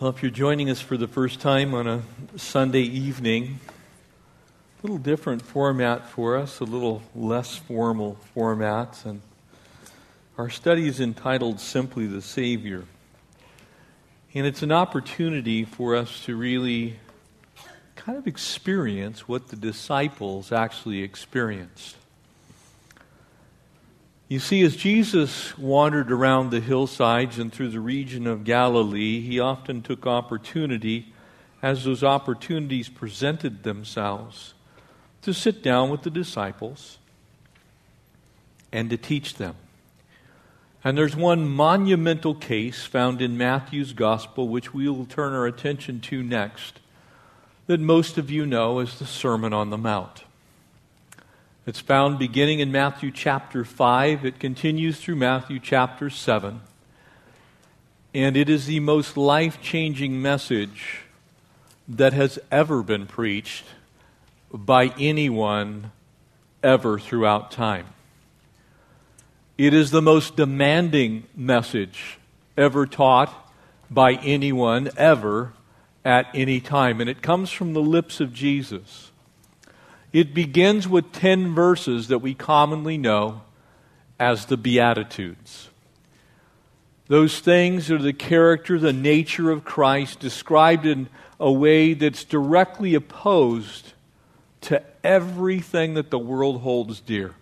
Well, if you're joining us for the first time on a Sunday evening, a little different format for us, a little less formal format, and our study is entitled simply The Savior. And it's an opportunity for us to really kind of experience what the disciples actually experienced. You see, as Jesus wandered around the hillsides and through the region of Galilee, he often took opportunity, as those opportunities presented themselves, to sit down with the disciples and to teach them. And there's one monumental case found in Matthew's Gospel, which we will turn our attention to next, that most of you know as the Sermon on the Mount. It's found beginning in Matthew chapter 5. It continues through Matthew chapter 7. And it is the most life changing message that has ever been preached by anyone ever throughout time. It is the most demanding message ever taught by anyone ever at any time. And it comes from the lips of Jesus. It begins with 10 verses that we commonly know as the Beatitudes. Those things are the character, the nature of Christ, described in a way that's directly opposed to everything that the world holds dear.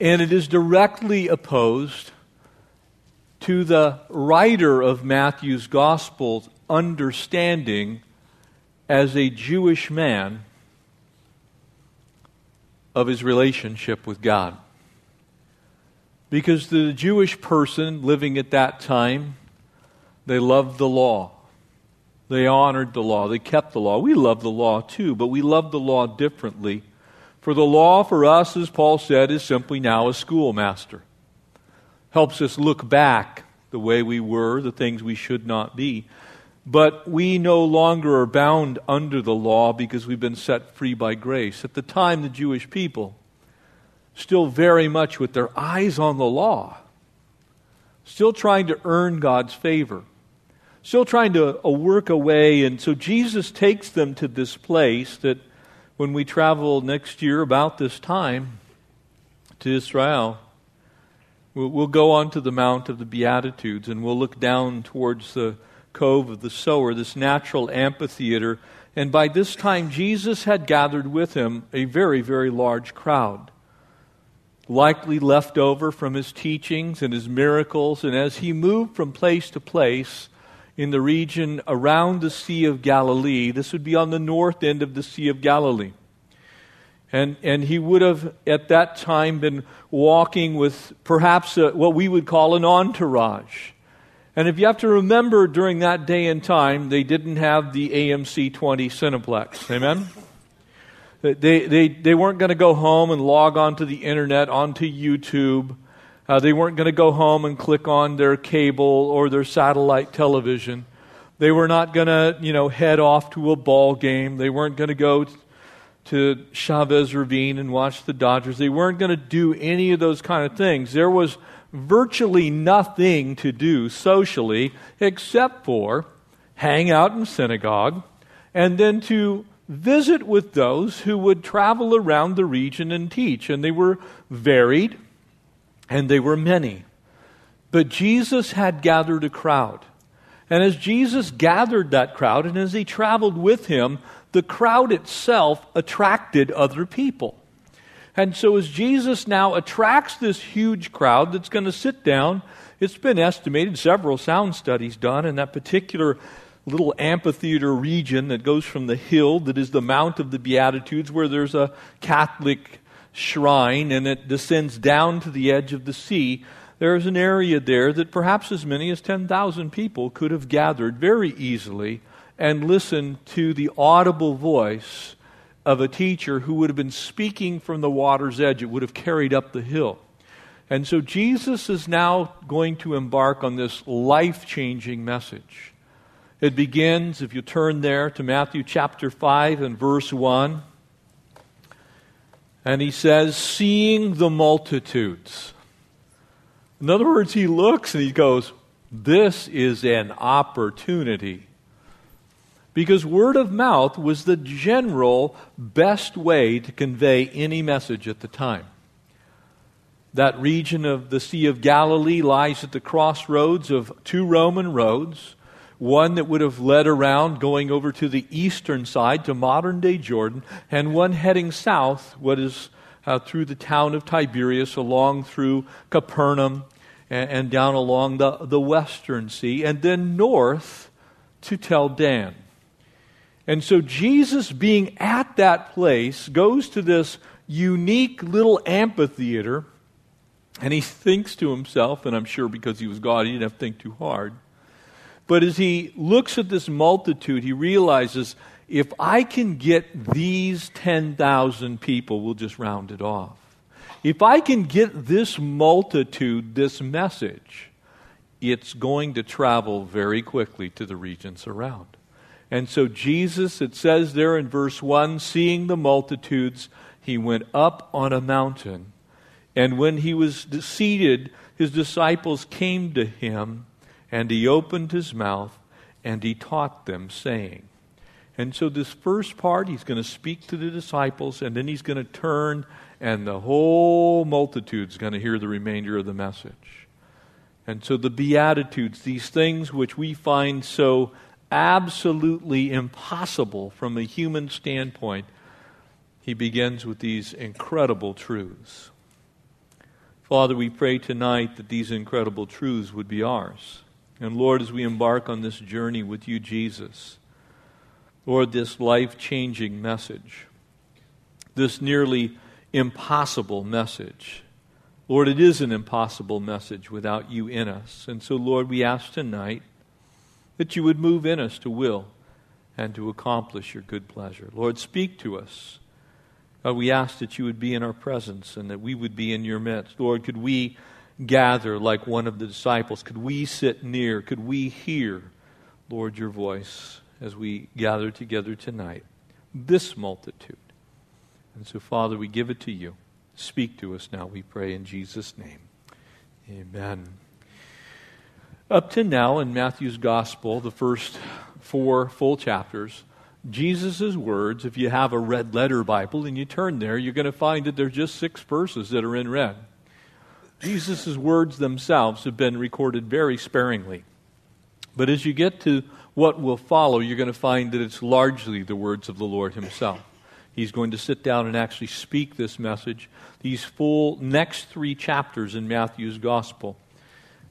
And it is directly opposed to the writer of Matthew's gospel's understanding as a Jewish man of his relationship with God. Because the Jewish person living at that time, they loved the law. They honored the law. They kept the law. We love the law too, but we love the law differently. For the law for us, as Paul said, is simply now a schoolmaster. Helps us look back the way we were, the things we should not be. But we no longer are bound under the law because we've been set free by grace. At the time, the Jewish people, still very much with their eyes on the law, still trying to earn God's favor, still trying to uh, work away. And so Jesus takes them to this place that when we travel next year about this time to Israel, we'll, we'll go on to the Mount of the Beatitudes and we'll look down towards the Cove of the Sower, this natural amphitheater. And by this time, Jesus had gathered with him a very, very large crowd, likely left over from his teachings and his miracles. And as he moved from place to place in the region around the Sea of Galilee, this would be on the north end of the Sea of Galilee. And, and he would have, at that time, been walking with perhaps a, what we would call an entourage. And if you have to remember during that day and time, they didn't have the AMC 20 Cineplex. Amen? They, they, they weren't going to go home and log onto the internet, onto YouTube. Uh, they weren't going to go home and click on their cable or their satellite television. They were not going to, you know, head off to a ball game. They weren't going to go to Chavez Ravine and watch the Dodgers. They weren't going to do any of those kind of things. There was virtually nothing to do socially except for hang out in synagogue and then to visit with those who would travel around the region and teach. And they were varied and they were many. But Jesus had gathered a crowd. And as Jesus gathered that crowd and as he traveled with him, the crowd itself attracted other people. And so, as Jesus now attracts this huge crowd that's going to sit down, it's been estimated, several sound studies done in that particular little amphitheater region that goes from the hill that is the Mount of the Beatitudes, where there's a Catholic shrine and it descends down to the edge of the sea. There's an area there that perhaps as many as 10,000 people could have gathered very easily and listened to the audible voice of a teacher who would have been speaking from the water's edge. It would have carried up the hill. And so Jesus is now going to embark on this life changing message. It begins, if you turn there, to Matthew chapter 5 and verse 1. And he says, Seeing the multitudes. In other words, he looks and he goes, This is an opportunity. Because word of mouth was the general best way to convey any message at the time. That region of the Sea of Galilee lies at the crossroads of two Roman roads, one that would have led around going over to the eastern side to modern day Jordan, and one heading south, what is uh, through the town of Tiberias, along through Capernaum, and, and down along the, the western sea, and then north to Tel Dan. And so Jesus, being at that place, goes to this unique little amphitheater and he thinks to himself, and I'm sure because he was God, he didn't have to think too hard. But as he looks at this multitude, he realizes if I can get these 10,000 people, we'll just round it off. If I can get this multitude this message, it's going to travel very quickly to the regions around. And so Jesus, it says there in verse 1, seeing the multitudes, he went up on a mountain and when he was seated, his disciples came to him, and he opened his mouth, and he taught them, saying. And so, this first part, he's going to speak to the disciples, and then he's going to turn, and the whole multitude's going to hear the remainder of the message. And so, the Beatitudes, these things which we find so absolutely impossible from a human standpoint, he begins with these incredible truths. Father, we pray tonight that these incredible truths would be ours. And Lord, as we embark on this journey with you, Jesus, Lord, this life changing message, this nearly impossible message, Lord, it is an impossible message without you in us. And so, Lord, we ask tonight that you would move in us to will and to accomplish your good pleasure. Lord, speak to us. God, we ask that you would be in our presence and that we would be in your midst. Lord, could we gather like one of the disciples? Could we sit near? Could we hear, Lord, your voice as we gather together tonight? This multitude. And so, Father, we give it to you. Speak to us now, we pray in Jesus' name. Amen. Up to now in Matthew's Gospel, the first four full chapters, Jesus' words, if you have a red letter Bible and you turn there, you're going to find that there's just six verses that are in red. Jesus' words themselves have been recorded very sparingly. But as you get to what will follow, you're going to find that it's largely the words of the Lord Himself. He's going to sit down and actually speak this message. These full next three chapters in Matthew's Gospel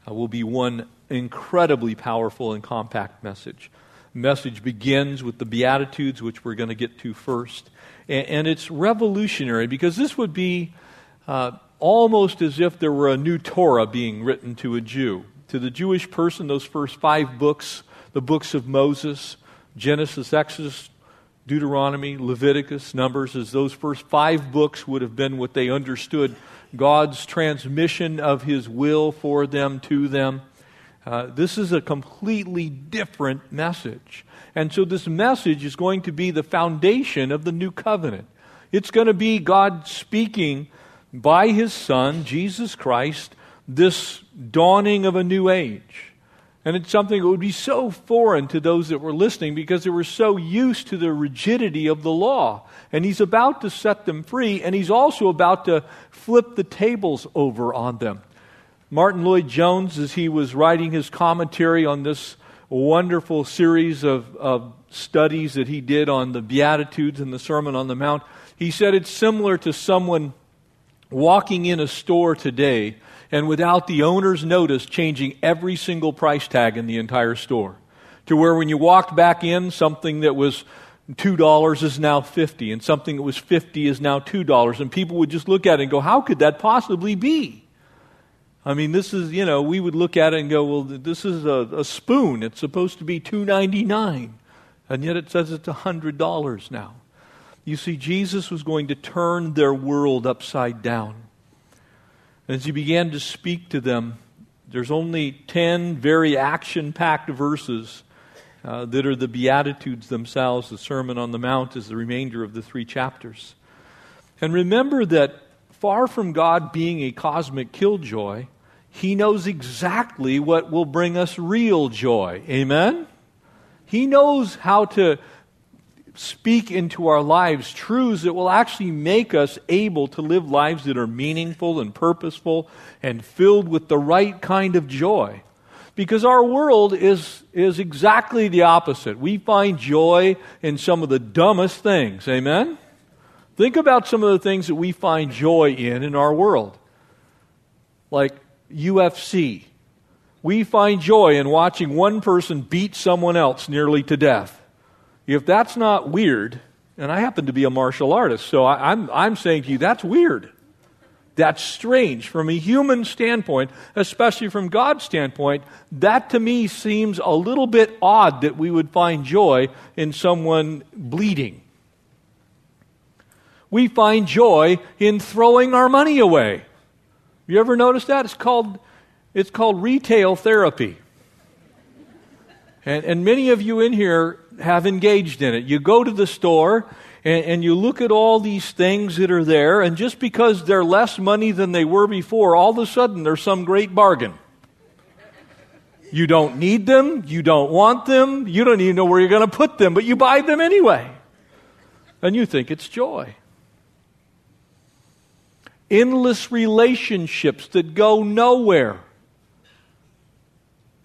uh, will be one incredibly powerful and compact message message begins with the Beatitudes, which we're going to get to first. And, and it's revolutionary because this would be uh, almost as if there were a new Torah being written to a Jew. To the Jewish person, those first five books, the books of Moses, Genesis, Exodus, Deuteronomy, Leviticus, Numbers, as those first five books would have been what they understood God's transmission of His will for them to them. Uh, this is a completely different message. And so, this message is going to be the foundation of the new covenant. It's going to be God speaking by His Son, Jesus Christ, this dawning of a new age. And it's something that would be so foreign to those that were listening because they were so used to the rigidity of the law. And he's about to set them free, and he's also about to flip the tables over on them. Martyn Lloyd-Jones, as he was writing his commentary on this wonderful series of, of studies that he did on the Beatitudes and the Sermon on the Mount, he said it's similar to someone walking in a store today and without the owner's notice changing every single price tag in the entire store. To where when you walked back in, something that was $2 is now 50 and something that was 50 is now $2 and people would just look at it and go, how could that possibly be? I mean, this is, you know, we would look at it and go, well, this is a, a spoon. It's supposed to be two ninety nine, And yet it says it's $100 now. You see, Jesus was going to turn their world upside down. As he began to speak to them, there's only 10 very action packed verses uh, that are the Beatitudes themselves. The Sermon on the Mount is the remainder of the three chapters. And remember that far from God being a cosmic killjoy, He knows exactly what will bring us real joy. Amen? He knows how to speak into our lives truths that will actually make us able to live lives that are meaningful and purposeful and filled with the right kind of joy. Because our world is, is exactly the opposite. We find joy in some of the dumbest things. Amen? Think about some of the things that we find joy in in our world. Like UFC. We find joy in watching one person beat someone else nearly to death. If that's not weird, and I happen to be a martial artist, so I, I'm, I'm saying to you, that's weird. That's strange from a human standpoint, especially from God's standpoint. That to me seems a little bit odd that we would find joy in someone bleeding. We find joy in throwing our money away. You ever notice that? It's called, it's called retail therapy. And, and many of you in here have engaged in it. You go to the store and, and, you look at all these things that are there, and just because they're less money than they were before, all of a sudden there's some great bargain. You don't need them, you don't want them, you don't even know where you're going to put them, but you buy them anyway. And you think it's joy. Endless relationships that go nowhere.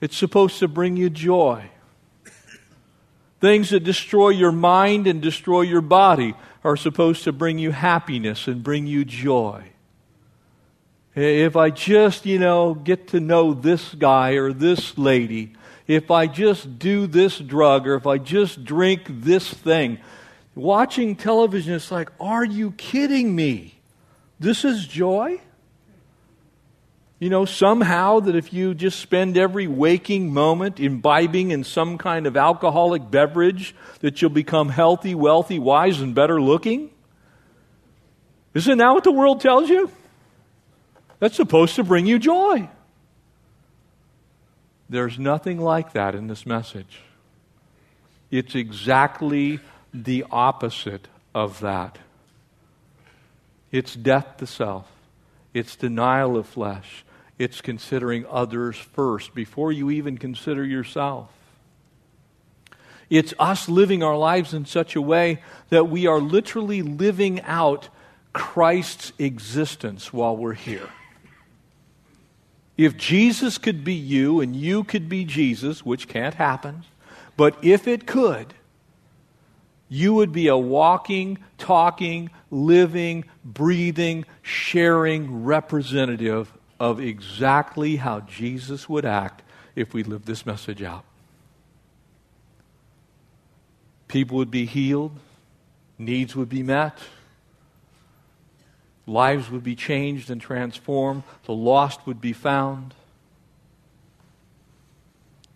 It's supposed to bring you joy. Things that destroy your mind and destroy your body are supposed to bring you happiness and bring you joy. If I just, you know, get to know this guy or this lady, if I just do this drug or if I just drink this thing, watching television, it's like, are you kidding me? This is joy? You know, somehow that if you just spend every waking moment imbibing in some kind of alcoholic beverage, that you'll become healthy, wealthy, wise, and better looking? Isn't that what the world tells you? That's supposed to bring you joy. There's nothing like that in this message. It's exactly the opposite of that. It's death to self, it's denial of flesh, it's considering others first before you even consider yourself. It's us living our lives in such a way that we are literally living out Christ's existence while we're here. If Jesus could be you and you could be Jesus, which can't happen, but if it could, you would be a walking, talking, living, breathing, sharing representative of exactly how Jesus would act if we lived this message out. People would be healed, needs would be met, lives would be changed and transformed, the lost would be found.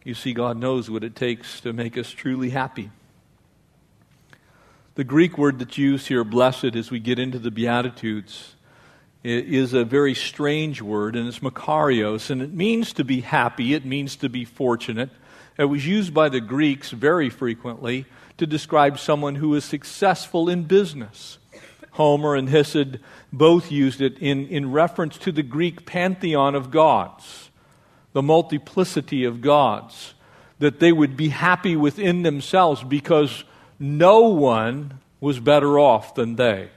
You see, God knows what it takes to make us truly happy. The Greek word that's used here, blessed, as we get into the Beatitudes, is a very strange word, and it's makarios, and it means to be happy, it means to be fortunate. It was used by the Greeks very frequently to describe someone who is successful in business. Homer and Hesiod both used it in, in reference to the Greek pantheon of gods, the multiplicity of gods, that they would be happy within themselves because no one was better off than they.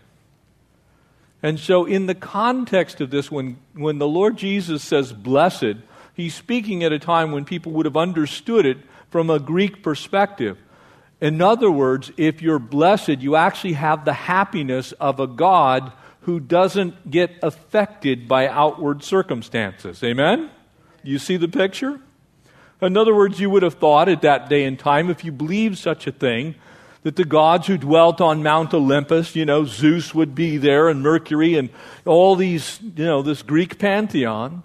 And so, in the context of this, when, when the Lord Jesus says blessed, he's speaking at a time when people would have understood it from a Greek perspective. In other words, if you're blessed, you actually have the happiness of a God who doesn't get affected by outward circumstances. Amen? You see the picture? In other words, you would have thought at that day and time, if you believed such a thing, that the gods who dwelt on Mount Olympus, you know, Zeus would be there and Mercury and all these, you know, this Greek pantheon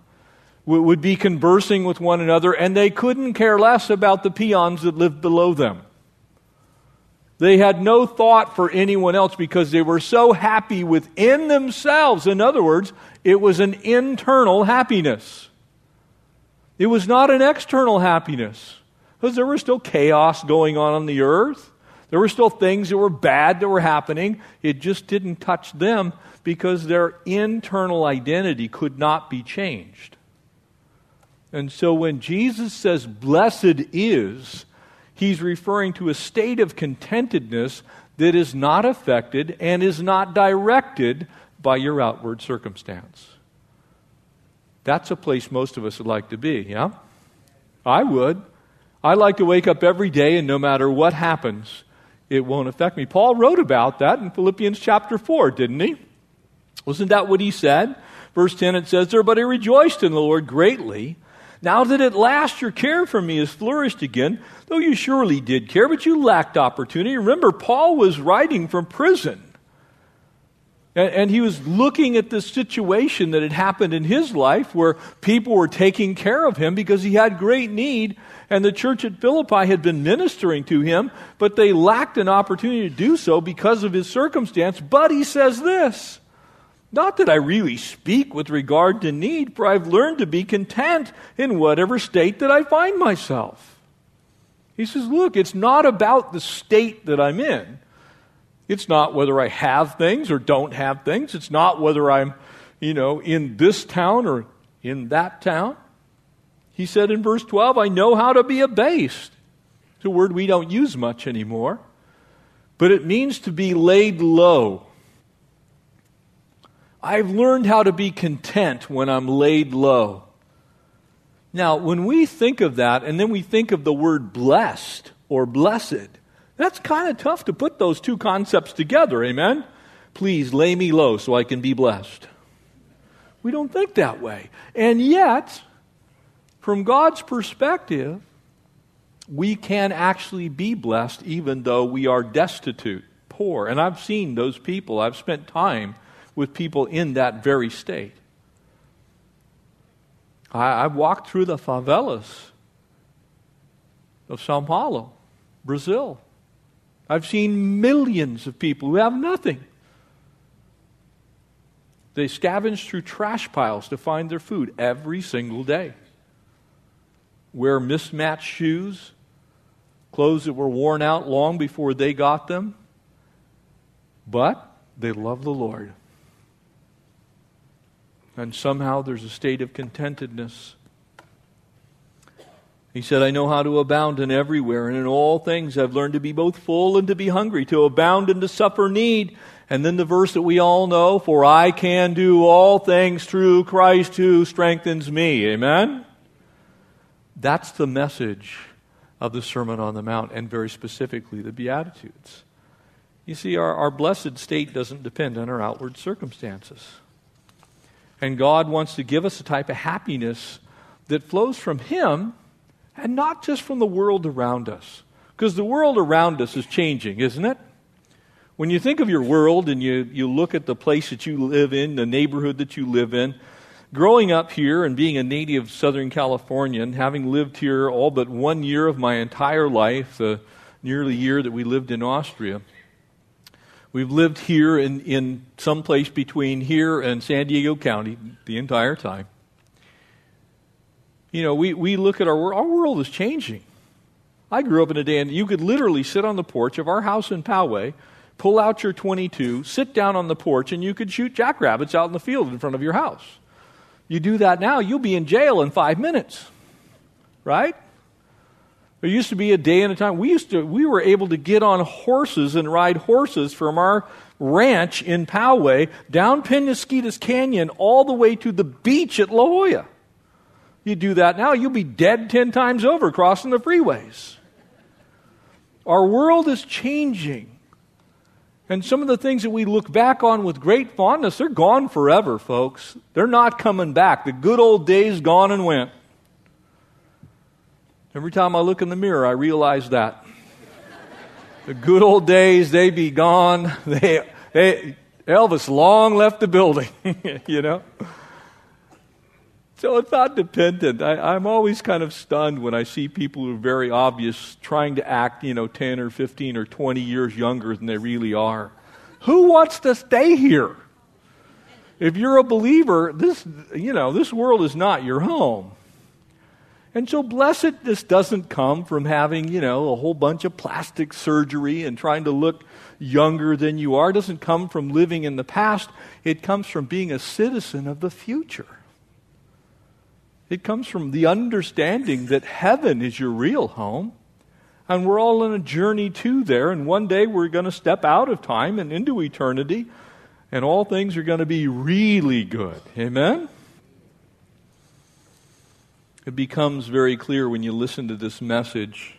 would be conversing with one another and they couldn't care less about the peons that lived below them. They had no thought for anyone else because they were so happy within themselves. In other words, it was an internal happiness. It was not an external happiness because there was still chaos going on on the earth. There were still things that were bad that were happening. It just didn't touch them because their internal identity could not be changed. And so when Jesus says, blessed is, he's referring to a state of contentedness that is not affected and is not directed by your outward circumstance. That's a place most of us would like to be, yeah? I would. I like to wake up every day and no matter what happens, it won't affect me. Paul wrote about that in Philippians chapter 4, didn't he? Wasn't that what he said? Verse 10 it says there, But I rejoiced in the Lord greatly. Now that at last your care for me has flourished again, though you surely did care, but you lacked opportunity. Remember, Paul was writing from prison. And, and, he was looking at the situation that had happened in his life where people were taking care of him because he had great need, and the church at Philippi had been ministering to him, but they lacked an opportunity to do so because of his circumstance. But he says this Not that I really speak with regard to need, for I've learned to be content in whatever state that I find myself. He says, Look, it's not about the state that I'm in. It's not whether I have things or don't have things. It's not whether I'm, you know, in this town or in that town. He said in verse 12, I know how to be abased. It's a word we don't use much anymore, but it means to be laid low. I've learned how to be content when I'm laid low. Now, when we think of that, and then we think of the word blessed or blessed, that's kind of tough to put those two concepts together, amen? Please lay me low so I can be blessed. We don't think that way. And yet, from God's perspective, we can actually be blessed even though we are destitute, poor. And I've seen those people, I've spent time with people in that very state. I, have walked through the favelas of Sao Paulo, Brazil. I've seen millions of people who have nothing. They scavenge through trash piles to find their food every single day. Wear mismatched shoes, clothes that were worn out long before they got them. But they love the Lord. And somehow there's a state of contentedness he said, I know how to abound in everywhere, and in all things I've learned to be both full and to be hungry, to abound and to suffer need. And then the verse that we all know, for I can do all things through Christ who strengthens me. Amen? That's the message of the Sermon on the Mount, and very specifically the Beatitudes. You see, our, our blessed state doesn't depend on our outward circumstances. And God wants to give us a type of happiness that flows from Him and not just from the world around us. Because the world around us is changing, isn't it? When you think of your world and you, you look at the place that you live in, the neighborhood that you live in, growing up here and being a native Southern California and having lived here all but one year of my entire life, the nearly year that we lived in Austria, we've lived here in, in some place between here and San Diego County the entire time. You know, we, we look at our world, our world is changing. I grew up in a day and you could literally sit on the porch of our house in Poway, pull out your 22, sit down on the porch, and you could shoot jackrabbits out in the field in front of your house. You do that now, you'll be in jail in five minutes. Right? There used to be a day and a time. We used to we were able to get on horses and ride horses from our ranch in Poway down Penasquitos Canyon all the way to the beach at La Jolla. You do that now, you'll be dead 10 times over crossing the freeways. Our world is changing. And some of the things that we look back on with great fondness, they're gone forever, folks. They're not coming back. The good old days gone and went. Every time I look in the mirror, I realize that. the good old days, they be gone. They, they, Elvis long left the building, you know. So it's not dependent. I, am always kind of stunned when I see people who are very obvious trying to act, you know, 10 or 15 or 20 years younger than they really are. Who wants to stay here? If you're a believer, this, you know, this world is not your home. And so blessedness doesn't come from having, you know, a whole bunch of plastic surgery and trying to look younger than you are. It doesn't come from living in the past. It comes from being a citizen of the future. It comes from the understanding that heaven is your real home. And we're all on a journey to there. And one day we're going to step out of time and into eternity. And all things are going to be really good. Amen? It becomes very clear when you listen to this message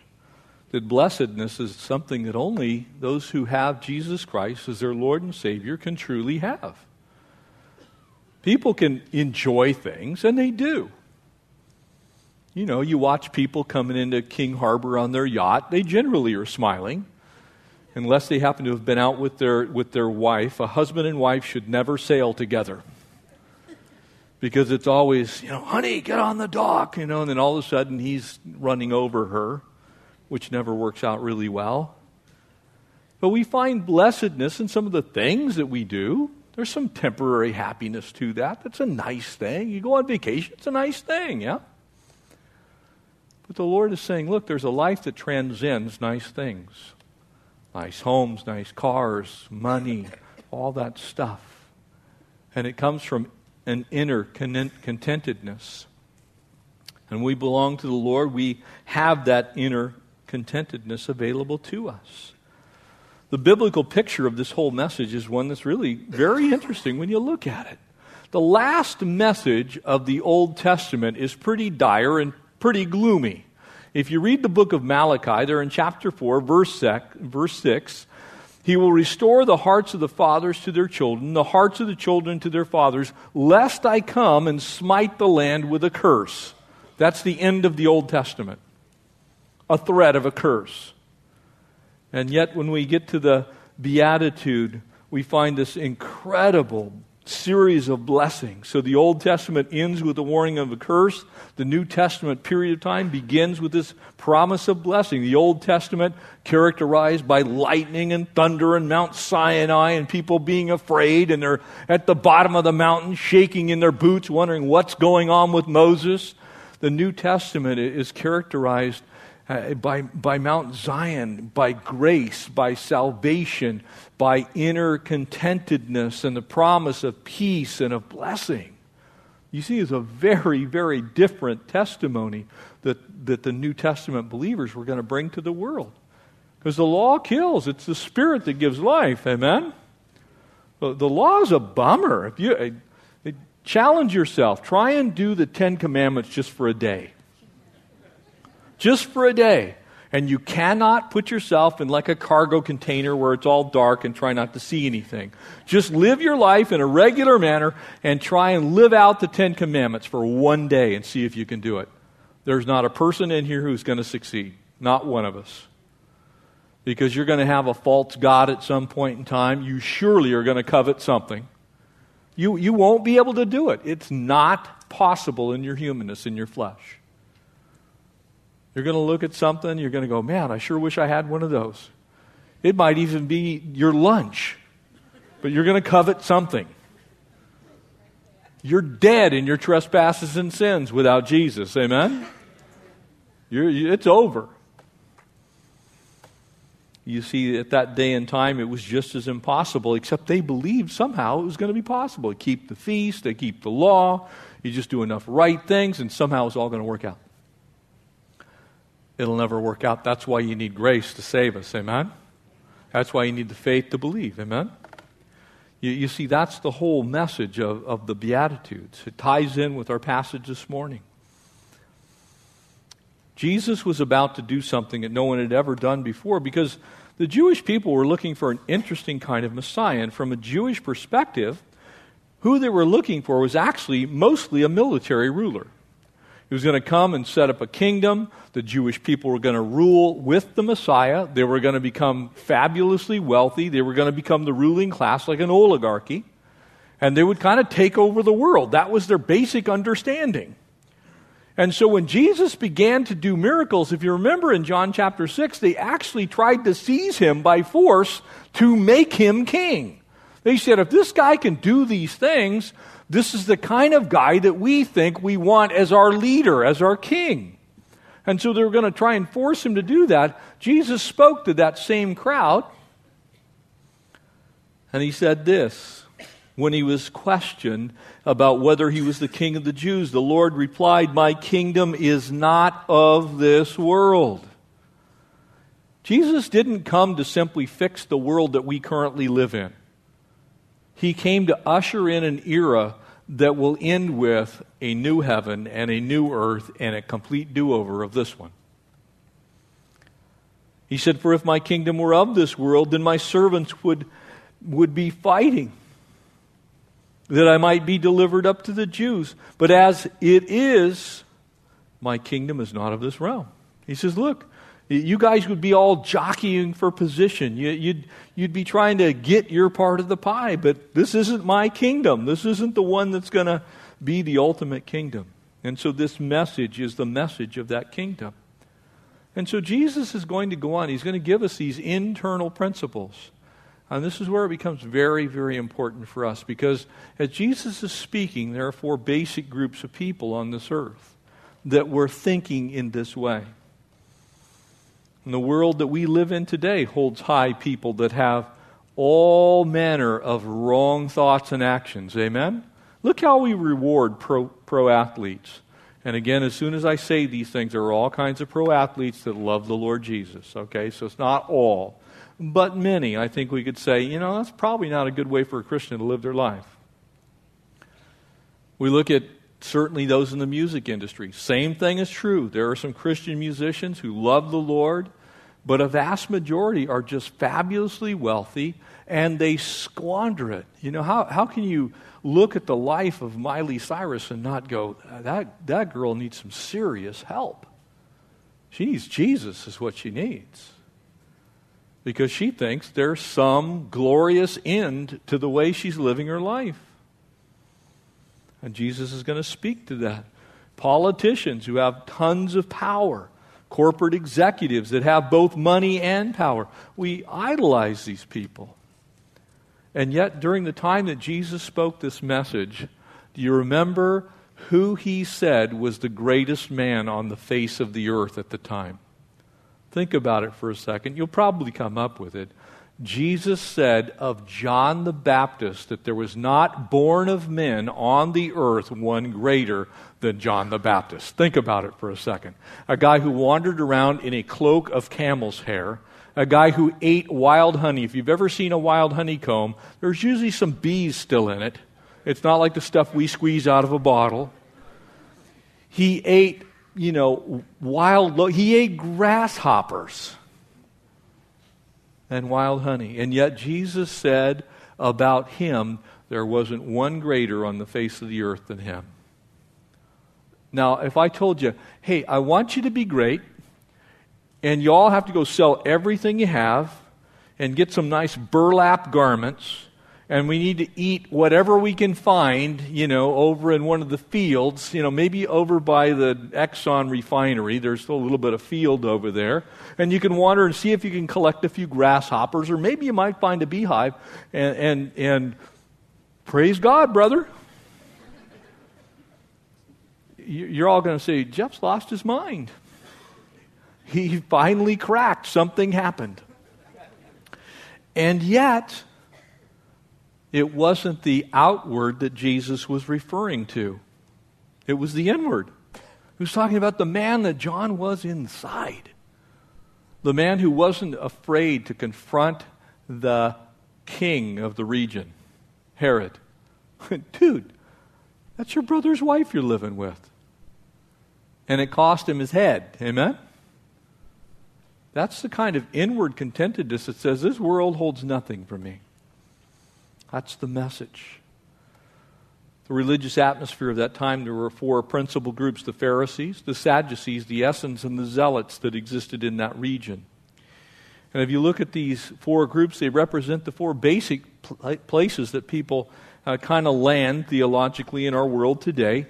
that blessedness is something that only those who have Jesus Christ as their Lord and Savior can truly have. People can enjoy things, and they do. You know, you watch people coming into King Harbor on their yacht, they generally are smiling. Unless they happen to have been out with their, with their wife. A husband and wife should never sail together. Because it's always, you know, honey, get on the dock, you know, and then all of a sudden he's running over her, which never works out really well. But we find blessedness in some of the things that we do. There's some temporary happiness to that. That's a nice thing. You go on vacation, it's a nice thing, yeah? But the Lord is saying, look, there's a life that transcends nice things nice homes, nice cars, money, all that stuff. And it comes from an inner contentedness. And we belong to the Lord. We have that inner contentedness available to us. The biblical picture of this whole message is one that's really very interesting when you look at it. The last message of the Old Testament is pretty dire and pretty gloomy. If you read the book of Malachi, there in chapter 4, verse, sec, verse 6, he will restore the hearts of the fathers to their children, the hearts of the children to their fathers, lest I come and smite the land with a curse. That's the end of the Old Testament. A threat of a curse. And yet, when we get to the Beatitude, we find this incredible series of blessings. So the Old Testament ends with the warning of a curse. The New Testament period of time begins with this promise of blessing. The Old Testament characterized by lightning and thunder and Mount Sinai and people being afraid and they're at the bottom of the mountain shaking in their boots wondering what's going on with Moses. The New Testament is characterized uh, by, by Mount Zion, by grace, by salvation, by inner contentedness and the promise of peace and of blessing. You see, it's a very, very different testimony that, that the New Testament believers were going to bring to the world. Because the law kills, it's the Spirit that gives life. Amen? The law is a bummer. If you uh, challenge yourself, try and do the Ten Commandments just for a day just for a day. And you cannot put yourself in like a cargo container where it's all dark and try not to see anything. Just live your life in a regular manner and try and live out the Ten Commandments for one day and see if you can do it. There's not a person in here who's going to succeed. Not one of us. Because you're going to have a false God at some point in time. You surely are going to covet something. You, you won't be able to do it. It's not possible in your humanness, in your flesh. You're going to look at something, you're going to go, man, I sure wish I had one of those. It might even be your lunch, but you're going to covet something. You're dead in your trespasses and sins without Jesus. Amen? You're, it's over. You see, at that day and time, it was just as impossible, except they believed somehow it was going to be possible. They keep the feast, they keep the law, you just do enough right things, and somehow it's all going to work out it'll never work out. That's why you need grace to save us. Amen? That's why you need the faith to believe. Amen? You, you see, that's the whole message of, of the Beatitudes. It ties in with our passage this morning. Jesus was about to do something that no one had ever done before because the Jewish people were looking for an interesting kind of Messiah. And from a Jewish perspective, who they were looking for was actually mostly a military ruler. He was going to come and set up a kingdom. The Jewish people were going to rule with the Messiah. They were going to become fabulously wealthy. They were going to become the ruling class like an oligarchy. And they would kind of take over the world. That was their basic understanding. And so when Jesus began to do miracles, if you remember in John chapter 6, they actually tried to seize him by force to make him king. They said, if this guy can do these things, this is the kind of guy that we think we want as our leader, as our king. And so they were going to try and force him to do that. Jesus spoke to that same crowd, and he said this when he was questioned about whether he was the king of the Jews, the Lord replied, My kingdom is not of this world. Jesus didn't come to simply fix the world that we currently live in. He came to usher in an era that will end with a new heaven and a new earth and a complete do over of this one. He said, For if my kingdom were of this world, then my servants would, would be fighting that I might be delivered up to the Jews. But as it is, my kingdom is not of this realm. He says, Look, you guys would be all jockeying for position. You'd, you'd be trying to get your part of the pie, but this isn't my kingdom. This isn't the one that's going to be the ultimate kingdom. And so this message is the message of that kingdom. And so Jesus is going to go on. He's going to give us these internal principles. And this is where it becomes very, very important for us because as Jesus is speaking, there are four basic groups of people on this earth that were thinking in this way. And the world that we live in today holds high people that have all manner of wrong thoughts and actions. Amen? Look how we reward pro, pro athletes. And again, as soon as I say these things, there are all kinds of pro athletes that love the Lord Jesus. Okay? So it's not all. But many, I think we could say, you know, that's probably not a good way for a Christian to live their life. We look at certainly those in the music industry. Same thing is true. There are some Christian musicians who love the Lord, but a vast majority are just fabulously wealthy and they squander it. You know, how, how can you look at the life of Miley Cyrus and not go, that, that girl needs some serious help? She needs Jesus, is what she needs. Because she thinks there's some glorious end to the way she's living her life. And Jesus is going to speak to that. Politicians who have tons of power, corporate executives that have both money and power. We idolize these people. And yet, during the time that Jesus spoke this message, do you remember who he said was the greatest man on the face of the earth at the time? Think about it for a second. You'll probably come up with it. Jesus said of John the Baptist that there was not born of men on the earth one greater than John the Baptist. Think about it for a second. A guy who wandered around in a cloak of camel's hair, a guy who ate wild honey. If you've ever seen a wild honeycomb, there's usually some bees still in it. It's not like the stuff we squeeze out of a bottle. He ate, you know, wild, he ate grasshoppers and wild honey. And yet Jesus said about him, there wasn't one greater on the face of the earth than him. Now, if I told you, hey, I want you to be great, and you all have to go sell everything you have and get some nice burlap garments and we need to eat whatever we can find, you know, over in one of the fields, you know, maybe over by the Exxon refinery. There's still a little bit of field over there. And you can wander and see if you can collect a few grasshoppers, or maybe you might find a beehive. And, and, and praise God, brother. You're all going to say, Jeff's lost his mind. He finally cracked. Something happened. And yet, it wasn't the outward that Jesus was referring to, it was the inward. He was talking about the man that John was inside. The man who wasn't afraid to confront the king of the region, Herod. Dude, that's your brother's wife you're living with. And it cost him his head. Amen? That's the kind of inward contentedness that says, This world holds nothing for me. That's the message. The religious atmosphere of that time, there were four principal groups the Pharisees, the Sadducees, the Essenes, and the Zealots that existed in that region. And if you look at these four groups, they represent the four basic pl- places that people uh, kind of land theologically in our world today,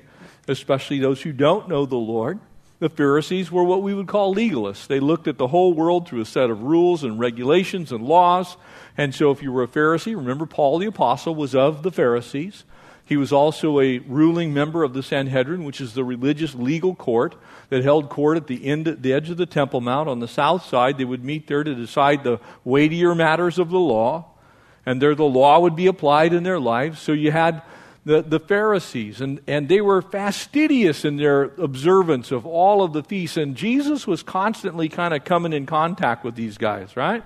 especially those who don't know the Lord. The Pharisees were what we would call legalists. They looked at the whole world through a set of rules and regulations and laws. And so, if you were a Pharisee, remember Paul the Apostle was of the Pharisees. He was also a ruling member of the Sanhedrin, which is the religious legal court that held court at the, end, the edge of the Temple Mount on the south side. They would meet there to decide the weightier matters of the law. and there the law would be applied in their lives. So you had the, the Pharisees, and, and they were fastidious in their observance of all of the feasts. And Jesus was constantly kind of coming in contact with these guys, right?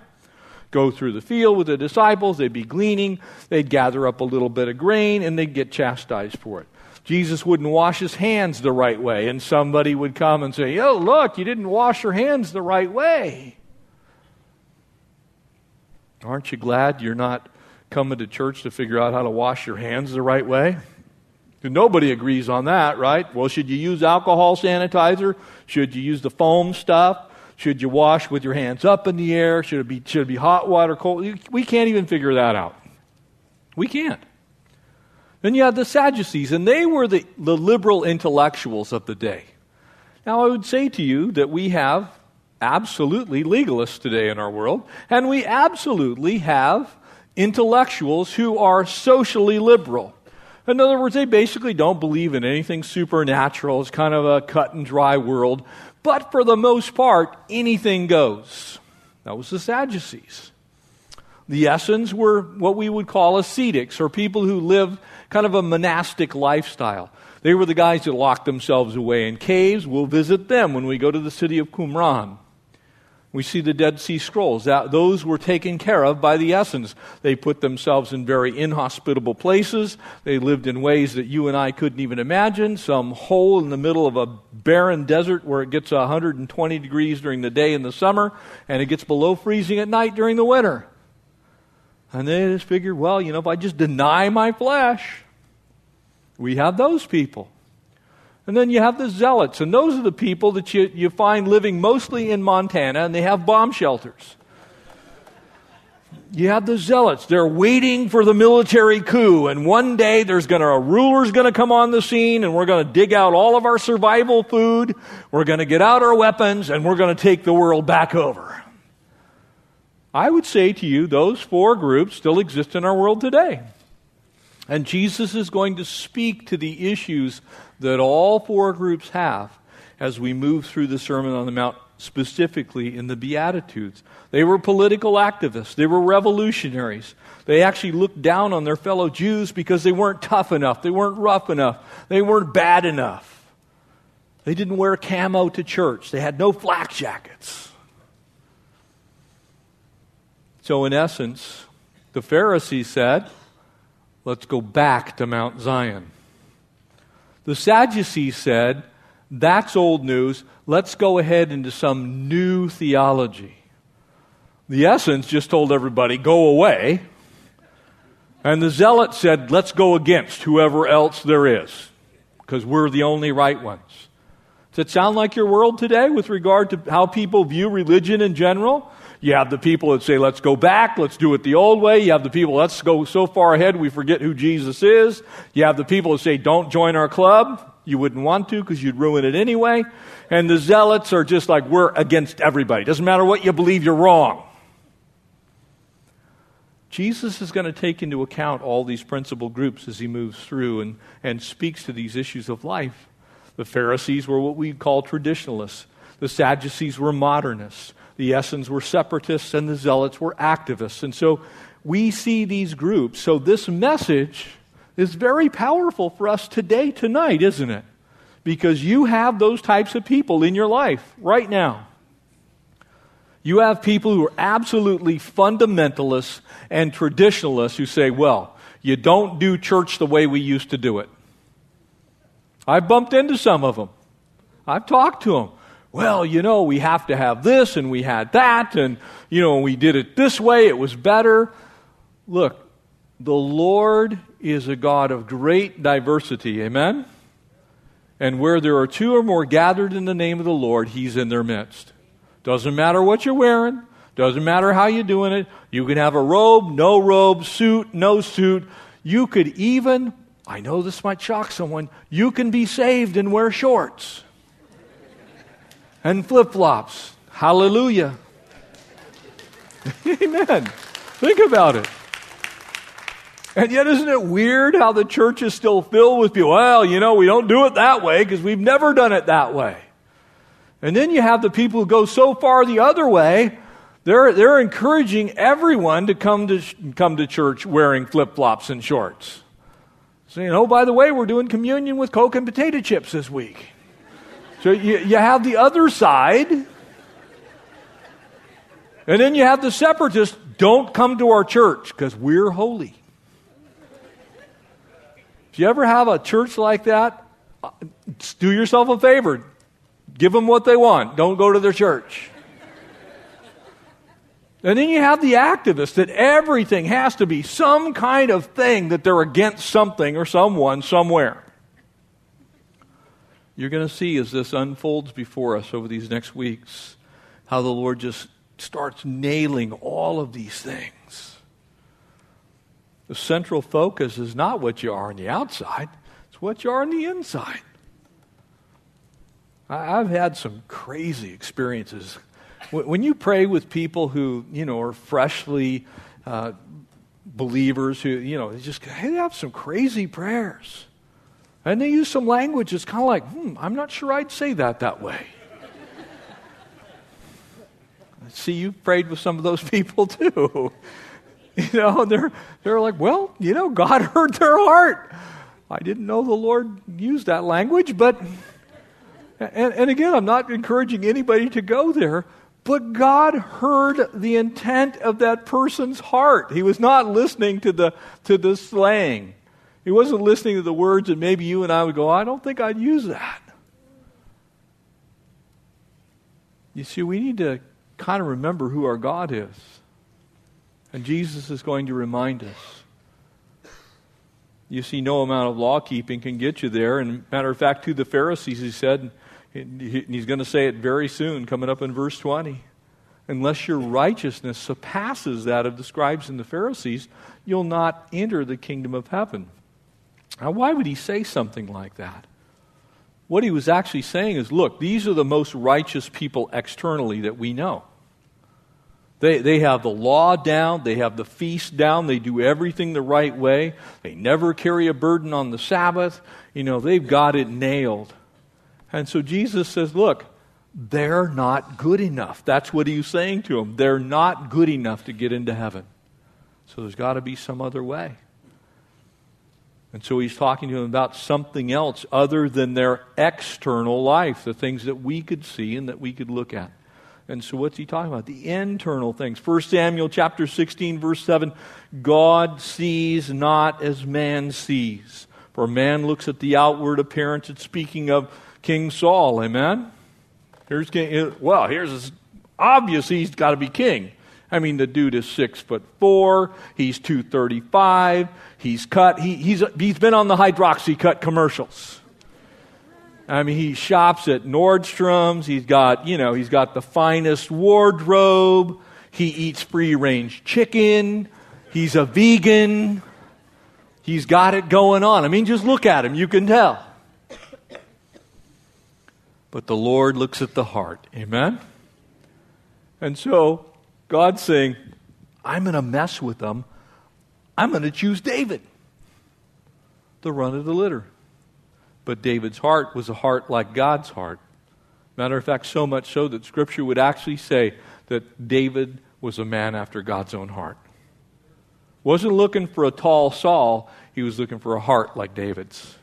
Go through the field with the disciples, they'd be gleaning, they'd gather up a little bit of grain, and they'd get chastised for it. Jesus wouldn't wash his hands the right way, and somebody would come and say, Oh, look, you didn't wash your hands the right way. Aren't you glad you're not coming to church to figure out how to wash your hands the right way? Nobody agrees on that, right? Well, should you use alcohol sanitizer? Should you use the foam stuff? Should you wash with your hands up in the air? Should it be, should it be hot water, cold? We can't even figure that out. We can't. Then you have the Sadducees, and they were the, the liberal intellectuals of the day. Now, I would say to you that we have absolutely legalists today in our world, and we absolutely have intellectuals who are socially liberal. In other words, they basically don't believe in anything supernatural. It's kind of a cut and dry world. But for the most part, anything goes. That was the Sadducees. The Essenes were what we would call ascetics, or people who lived kind of a monastic lifestyle. They were the guys that locked themselves away in caves. We'll visit them when we go to the city of Qumran. We see the Dead Sea Scrolls. That, those were taken care of by the Essenes. They put themselves in very inhospitable places. They lived in ways that you and I couldn't even imagine. Some hole in the middle of a barren desert where it gets 120 degrees during the day in the summer and it gets below freezing at night during the winter. And they just figured, well, you know, if I just deny my flesh, we have those people. And then you have the zealots, and those are the people that you, you find living mostly in Montana, and they have bomb shelters. You have the zealots. They're waiting for the military coup, and one day there's going to a ruler's going to come on the scene, and we're going to dig out all of our survival food. We're going to get out our weapons, and we're going to take the world back over. I would say to you, those four groups still exist in our world today. And Jesus is going to speak to the issues that all four groups have as we move through the Sermon on the Mount, specifically in the Beatitudes. They were political activists, they were revolutionaries. They actually looked down on their fellow Jews because they weren't tough enough, they weren't rough enough, they weren't bad enough. They didn't wear camo to church, they had no flak jackets. So, in essence, the Pharisees said, Let's go back to Mount Zion. The Sadducees said, That's old news. Let's go ahead into some new theology. The Essenes just told everybody, Go away. And the Zealots said, Let's go against whoever else there is, because we're the only right ones. Does it sound like your world today with regard to how people view religion in general? You have the people that say, let's go back, let's do it the old way. You have the people, let's go so far ahead we forget who Jesus is. You have the people that say, don't join our club. You wouldn't want to because you'd ruin it anyway. And the zealots are just like, we're against everybody. Doesn't matter what you believe, you're wrong. Jesus is going to take into account all these principal groups as he moves through and, and speaks to these issues of life. The Pharisees were what we call traditionalists. The Sadducees were modernists. The Essenes were separatists and the Zealots were activists. And so we see these groups. So this message is very powerful for us today, tonight, isn't it? Because you have those types of people in your life right now. You have people who are absolutely fundamentalists and traditionalists who say, well, you don't do church the way we used to do it. I've bumped into some of them. I've talked to them well, you know, we have to have this and we had that and, you know, we did it this way, it was better. Look, the Lord is a God of great diversity. Amen? And where there are two or more gathered in the name of the Lord, He's in their midst. Doesn't matter what you're wearing, doesn't matter how you're doing it. You can have a robe, no robe, suit, no suit. You could even, I know this might shock someone, you can be saved and wear shorts and flip flops. Hallelujah. Amen. Think about it. And yet, isn't it weird how the church is still filled with people? Well, you know, we don't do it that way because we've never done it that way. And then you have the people who go so far the other way They're, they're encouraging everyone to come to, come to church wearing flip flops and shorts. Saying, oh, by the way, we're doing communion with Coke and potato chips this week. So you, you have the other side. And then you have the separatists don't come to our church because we're holy. If you ever have a church like that, uh, do yourself a favor. Give them what they want. Don't go to their church. And then you have the activists that everything has to be some kind of thing that they're against something or someone somewhere. You're going to see as this unfolds before us over these next weeks how the Lord just starts nailing all of these things. The central focus is not what you are on the outside, it's what you are on the inside. I've had some crazy experiences when you pray with people who, you know, are freshly uh, believers who, you know, just they have some crazy prayers. And they use some language that's kind of like, hmm, I'm not sure I'd say that that way. See, you've prayed with some of those people too. You know, they're, they're like, well, you know, God heard their heart. I didn't know the Lord used that language, but, and, and again, I'm not encouraging anybody to go there, but God heard the intent of that person's heart. He was not listening to the, to the slang. He wasn't listening to the words that maybe you and I would go, I don't think I'd use that. You see, we need to kind of remember who our God is. And Jesus is going to remind us. You see, no amount of law keeping can get you there. And matter of fact, to the Pharisees, he said, and He's going to say it very soon, coming up in verse 20. Unless your righteousness surpasses that of the scribes and the Pharisees, you'll not enter the kingdom of heaven. Now, why would he say something like that? What he was actually saying is look, these are the most righteous people externally that we know. They, they have the law down, they have the feast down, they do everything the right way, they never carry a burden on the Sabbath. You know, they've got it nailed. And so Jesus says, Look, they're not good enough. That's what he's saying to them. They're not good enough to get into heaven. So there's got to be some other way. And so he's talking to them about something else other than their external life, the things that we could see and that we could look at. And so what's he talking about? The internal things. 1 Samuel chapter 16 verse 7, God sees not as man sees. For man looks at the outward appearance, it's speaking of King Saul. Amen? Here's King, well, here's obvious he's got to be king. I mean, the dude is six foot four. He's 235. He's cut. He, he's, he's been on the Hydroxycut commercials. I mean, he shops at Nordstrom's. He's got, you know, he's got the finest wardrobe. He eats free range chicken. He's a vegan. He's got it going on. I mean, just look at him. You can tell. But the Lord looks at the heart. Amen? And so God's saying, I'm going to mess with them. I'm going to choose David, the run of the litter. But David's heart was a heart like God's heart. Matter of fact, so much so that Scripture would actually say that David was a man after God's own heart. Wasn't looking for a tall Saul, he was looking for a heart like David's.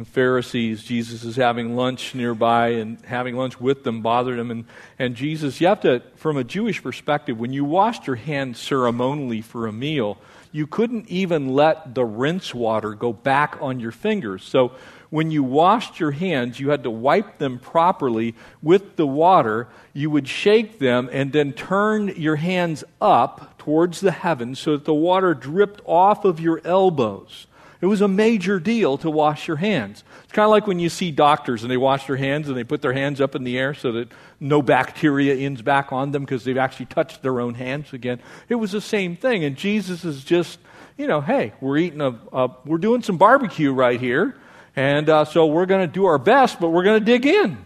The Pharisees, Jesus is having lunch nearby, and having lunch with them bothered him. And, and Jesus, you have to, from a Jewish perspective, when you washed your hands ceremonially for a meal, you couldn't even let the rinse water go back on your fingers. So when you washed your hands, you had to wipe them properly with the water. You would shake them and then turn your hands up towards the heavens so that the water dripped off of your elbows. It was a major deal to wash your hands. It's kind of like when you see doctors and they wash their hands and they put their hands up in the air so that no bacteria ends back on them because they've actually touched their own hands again. It was the same thing. And Jesus is just, you know, hey, we're eating a, a we're doing some barbecue right here. And uh, so we're going to do our best, but we're going to dig in.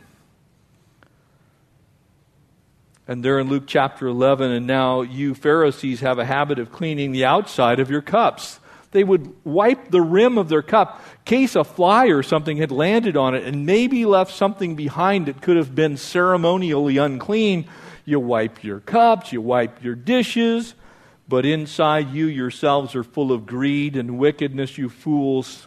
And there in Luke chapter 11, and now you Pharisees have a habit of cleaning the outside of your cups They would wipe the rim of their cup, case a fly or something had landed on it and maybe left something behind that could have been ceremonially unclean. You wipe your cups, you wipe your dishes, but inside you yourselves are full of greed and wickedness, you fools.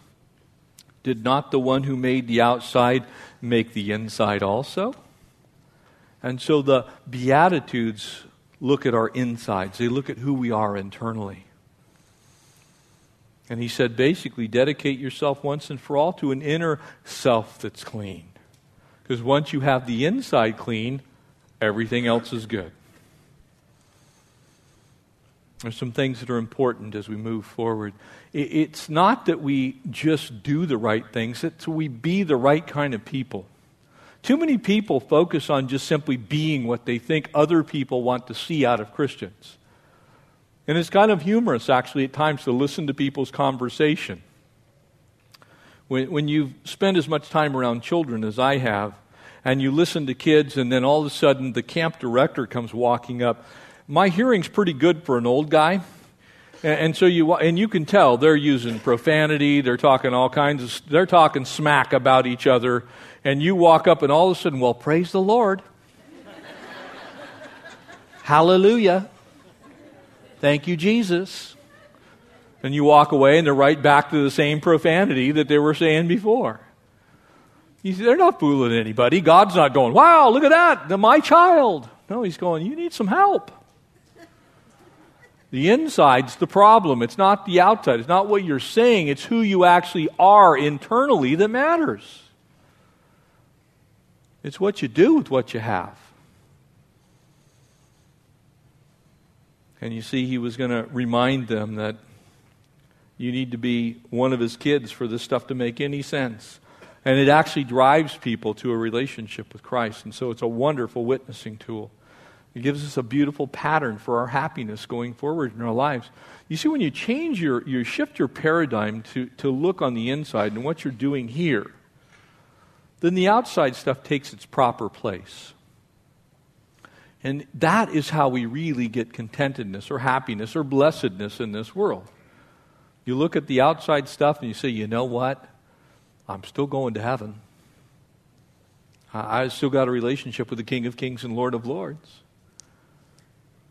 Did not the one who made the outside make the inside also? And so the Beatitudes look at our insides, they look at who we are internally. And he said, basically, dedicate yourself once and for all to an inner self that's clean. Because once you have the inside clean, everything else is good. There's some things that are important as we move forward. It's not that we just do the right things, it's we be the right kind of people. Too many people focus on just simply being what they think other people want to see out of Christians. And it's kind of humorous, actually, at times to listen to people's conversation. When, when you spend as much time around children as I have, and you listen to kids, and then all of a sudden the camp director comes walking up. My hearing's pretty good for an old guy. And, so you, and you can tell they're using profanity, they're talking all kinds of, they're talking smack about each other. And you walk up, and all of a sudden, well, praise the Lord. Hallelujah. Thank you, Jesus. And you walk away and they're right back to the same profanity that they were saying before. See, they're not fooling anybody. God's not going, wow, look at that, my child. No, he's going, you need some help. The inside's the problem. It's not the outside. It's not what you're saying. It's who you actually are internally that matters. It's what you do with what you have. And you see, he was going to remind them that you need to be one of his kids for this stuff to make any sense. And it actually drives people to a relationship with Christ. And so it's a wonderful witnessing tool. It gives us a beautiful pattern for our happiness going forward in our lives. You see, when you change your, you shift your paradigm to, to look on the inside and what you're doing here, then the outside stuff takes its proper place. And that is how we really get contentedness or happiness or blessedness in this world. You look at the outside stuff and you say, you know what? I'm still going to heaven. I still got a relationship with the King of Kings and Lord of Lords.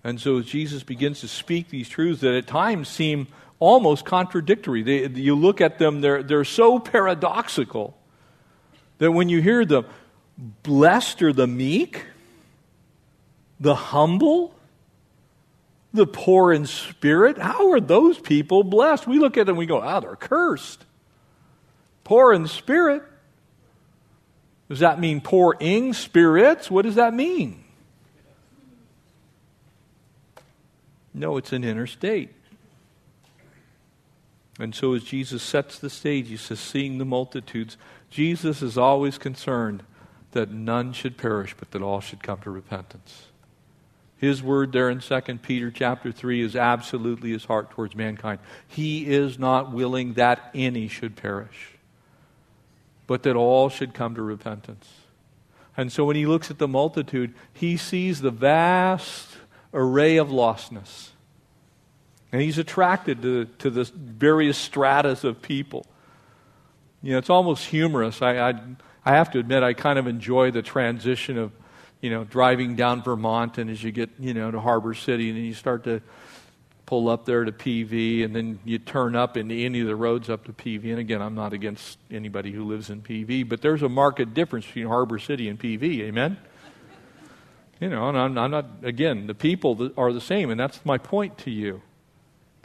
And so Jesus begins to speak these truths that at times seem almost contradictory, they, you look at them, they're, they're so paradoxical that when you hear them, blessed are the meek, the humble, the poor in spirit. How are those people blessed? We look at them and we go, ah, they're cursed. Poor in spirit. Does that mean poor in spirits? What does that mean? No, it's an inner state. And so as Jesus sets the stage, he says, seeing the multitudes, Jesus is always concerned that none should perish, but that all should come to repentance. His word there in 2 Peter chapter 3 is absolutely his heart towards mankind. He is not willing that any should perish, but that all should come to repentance. And so when he looks at the multitude, he sees the vast array of lostness. And he's attracted to, to the various stratas of people. You know, it's almost humorous. I, I, I have to admit, I kind of enjoy the transition of, you know, driving down Vermont and as you get, you know, to Harbor City and then you start to pull up there to PV and then you turn up into any of the roads up to PV. And again, I'm not against anybody who lives in PV, but there's a marked difference between Harbor City and PV. Amen? You know, and I'm, I'm not, again, the people are the same, and that's my point to you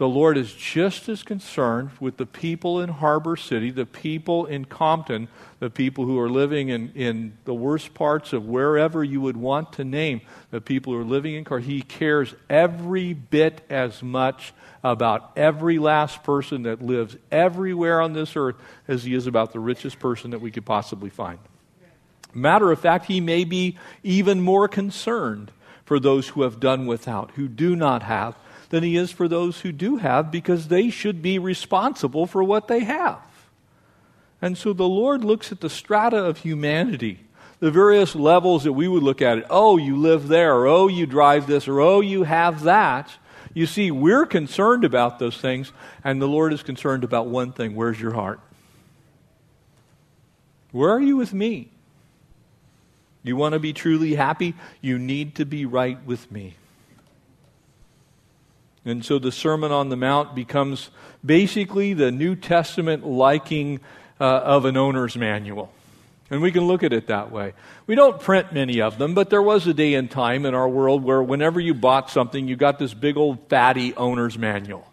the Lord is just as concerned with the people in Harbor City, the people in Compton, the people who are living in, in the worst parts of wherever you would want to name, the people who are living in Car. He cares every bit as much about every last person that lives everywhere on this earth as he is about the richest person that we could possibly find. Matter of fact, he may be even more concerned for those who have done without, who do not have than he is for those who do have because they should be responsible for what they have. And so the Lord looks at the strata of humanity, the various levels that we would look at it. Oh, you live there, or oh, you drive this, or oh, you have that. You see, we're concerned about those things, and the Lord is concerned about one thing where's your heart? Where are you with me? You want to be truly happy? You need to be right with me. And so the Sermon on the Mount becomes basically the New Testament liking uh, of an owner's manual. And we can look at it that way. We don't print many of them, but there was a day and time in our world where whenever you bought something, you got this big old fatty owner's manual.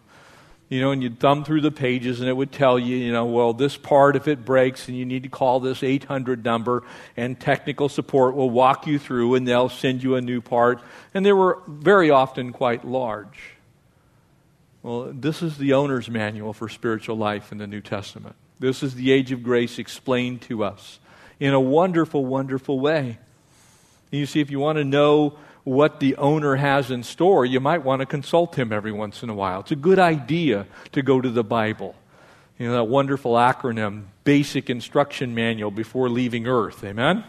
You know, and you'd thumb through the pages and it would tell you, you know, well, this part, if it breaks, and you need to call this 800 number, and technical support will walk you through and they'll send you a new part. And they were very often quite large. Well, this is the owner's manual for spiritual life in the New Testament. This is the age of grace explained to us in a wonderful, wonderful way. You see, if you want to know what the owner has in store, you might want to consult him every once in a while. It's a good idea to go to the Bible. You know, that wonderful acronym, Basic Instruction Manual Before Leaving Earth. Amen?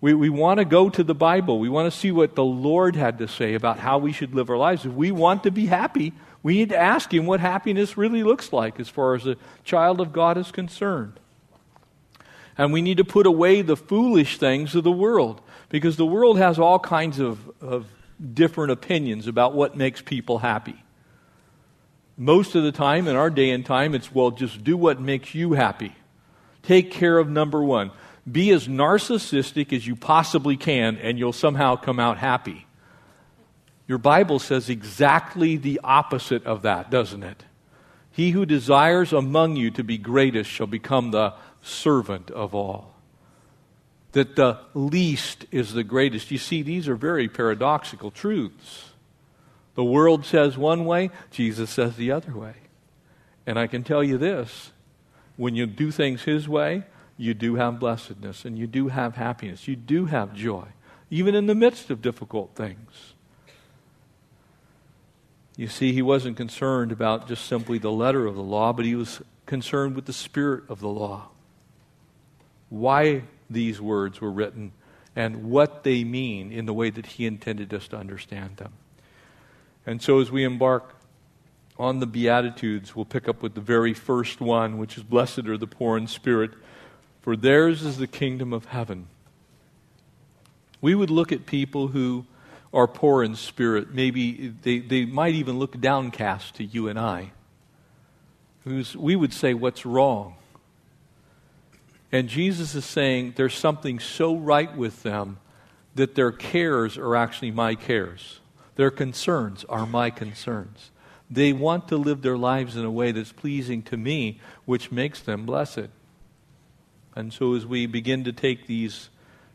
We, we want to go to the Bible. We want to see what the Lord had to say about how we should live our lives. If we want to be happy, we need to ask Him what happiness really looks like as far as a child of God is concerned. And we need to put away the foolish things of the world because the world has all kinds of, of different opinions about what makes people happy. Most of the time, in our day and time, it's well, just do what makes you happy. Take care of number one. Be as narcissistic as you possibly can, and you'll somehow come out happy. Your Bible says exactly the opposite of that, doesn't it? He who desires among you to be greatest shall become the servant of all. That the least is the greatest. You see, these are very paradoxical truths. The world says one way, Jesus says the other way. And I can tell you this when you do things His way, you do have blessedness and you do have happiness. You do have joy, even in the midst of difficult things. You see, he wasn't concerned about just simply the letter of the law, but he was concerned with the spirit of the law. Why these words were written and what they mean in the way that he intended us to understand them. And so, as we embark on the Beatitudes, we'll pick up with the very first one, which is Blessed are the poor in spirit, for theirs is the kingdom of heaven. We would look at people who are poor in spirit. Maybe they, they might even look downcast to you and I. We would say, What's wrong? And Jesus is saying there's something so right with them that their cares are actually my cares. Their concerns are my concerns. They want to live their lives in a way that's pleasing to me, which makes them blessed. And so, as we begin to take these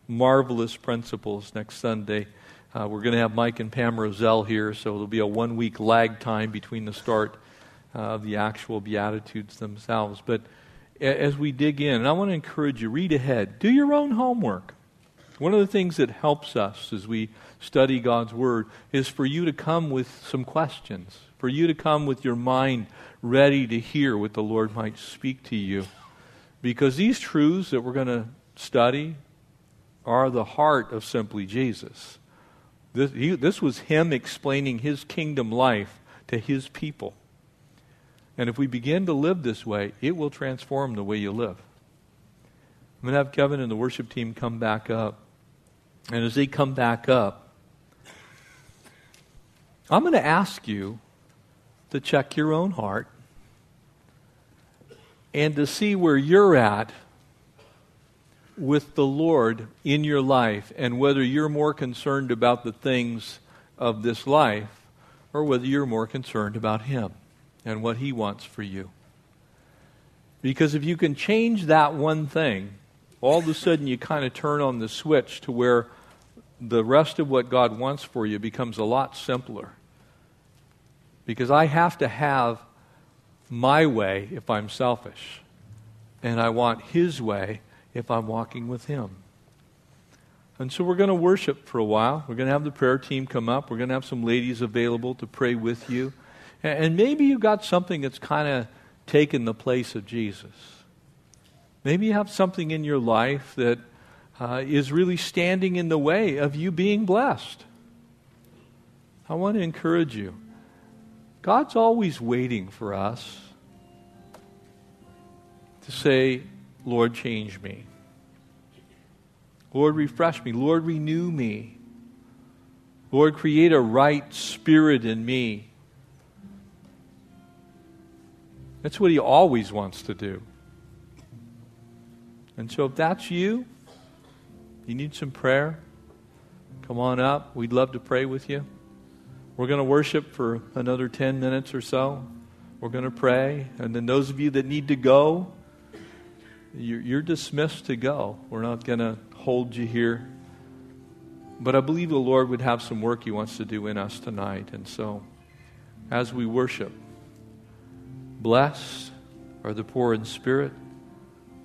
marvelous principles next Sunday, uh, we're going to have Mike and Pam Roselle here, so there'll be a one week lag time between the start uh, of the actual Beatitudes themselves. But as we dig in, and I want to encourage you, read ahead, do your own homework. One of the things that helps us as we study God's Word is for you to come with some questions, for you to come with your mind ready to hear what the Lord might speak to you. Because these truths that we're going to study are the heart of simply Jesus. This, he, this was him explaining his kingdom life to his people. And if we begin to live this way, it will transform the way you live. I'm going to have Kevin and the worship team come back up. And as they come back up, I'm going to ask you to check your own heart and to see where you're at with the Lord in your life and whether you're more concerned about the things of this life or whether you're more concerned about Him and what He wants for you. Because if you can change that one thing, all of a sudden you kind of turn on the switch to where the rest of what God wants for you becomes a lot simpler. Because I have to have my way if I'm selfish, and I want His way if I'm walking with Him. And so we're going to worship for a while. We're going to have the prayer team come up. We're going to have some ladies available to pray with you. And maybe you've got something that's kind of taken the place of Jesus. Maybe you have something in your life that uh, is really standing in the way of you being blessed. I want to encourage you. God's always waiting for us to say, Lord, change me. Lord, refresh me. Lord, renew me. Lord, create a right spirit in me. That's what He always wants to do. And so, if that's you, you need some prayer, come on up. We'd love to pray with you. We're going to worship for another 10 minutes or so. We're going to pray. And then, those of you that need to go, you're dismissed to go. We're not going to hold you here. But I believe the Lord would have some work He wants to do in us tonight. And so, as we worship, blessed are the poor in spirit,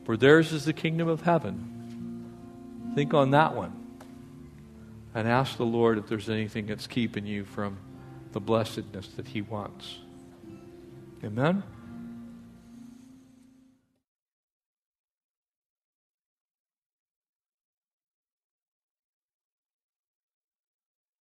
for theirs is the kingdom of heaven. Think on that one. And ask the Lord if there's anything that's keeping you from the blessedness that He wants. Amen?